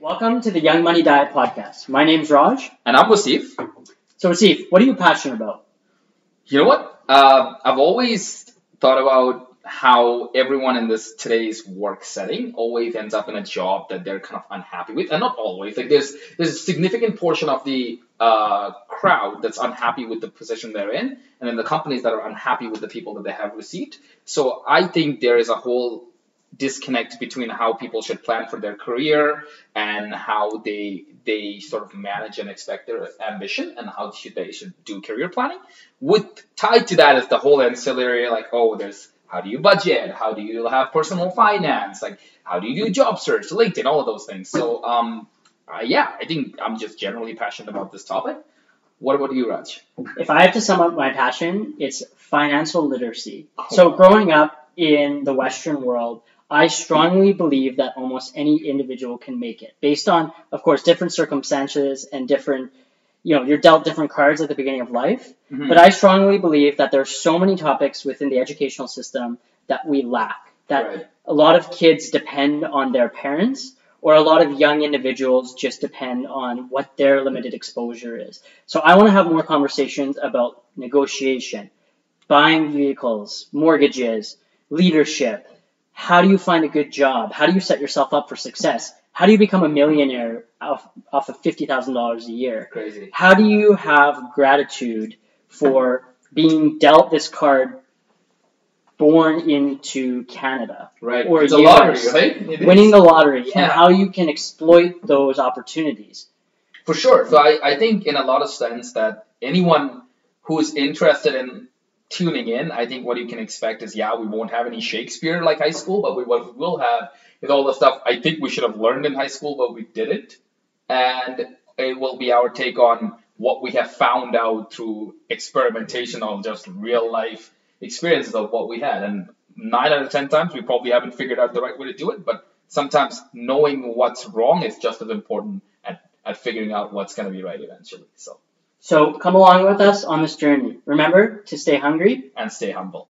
Welcome to the Young Money Diet Podcast. My name's Raj. And I'm Wasif. So, Wasif, what are you passionate about? You know what? Uh, I've always thought about how everyone in this today's work setting always ends up in a job that they're kind of unhappy with, and not always. Like there's there's a significant portion of the uh, crowd that's unhappy with the position they're in, and then the companies that are unhappy with the people that they have received. So I think there is a whole disconnect between how people should plan for their career and how they they sort of manage and expect their ambition and how should they should do career planning. With tied to that is the whole ancillary like oh there's how do you budget how do you have personal finance like how do you do job search LinkedIn all of those things. So um uh, yeah I think I'm just generally passionate about this topic. What about you, Raj? If I have to sum up my passion, it's financial literacy. So growing up in the Western world, I strongly believe that almost any individual can make it based on, of course, different circumstances and different, you know, you're dealt different cards at the beginning of life. Mhm. But I strongly believe that there's so many topics within the educational system that we lack. That Right. a lot of kids depend on their parents or a lot of young individuals just depend on what their limited exposure is. So I want to have more conversations about negotiation, buying vehicles, mortgages, leadership. How do you find a good job? How do you set yourself up for success? How do you become a millionaire off, off of $50,000 a year? Crazy. How do you have gratitude for being dealt this card born into Canada? Right. Or it's a lottery, right? Winning the lottery and how you can exploit those opportunities. For sure. So I, I think in a lot of sense that anyone who is interested in tuning in, I think what you can expect is yeah, we won't have any Shakespeare like high school, but we, what we will have is all the stuff I think we should have learned in high school, but we didn't. And it will be our take on what we have found out through experimentation of just real life experiences of what we had. And nine out of ten times we probably haven't figured out the right way to do it, but sometimes knowing what's wrong is just as important at, at figuring out what's going to be right eventually. So, So come along with us on this journey. Remember to stay hungry and stay humble.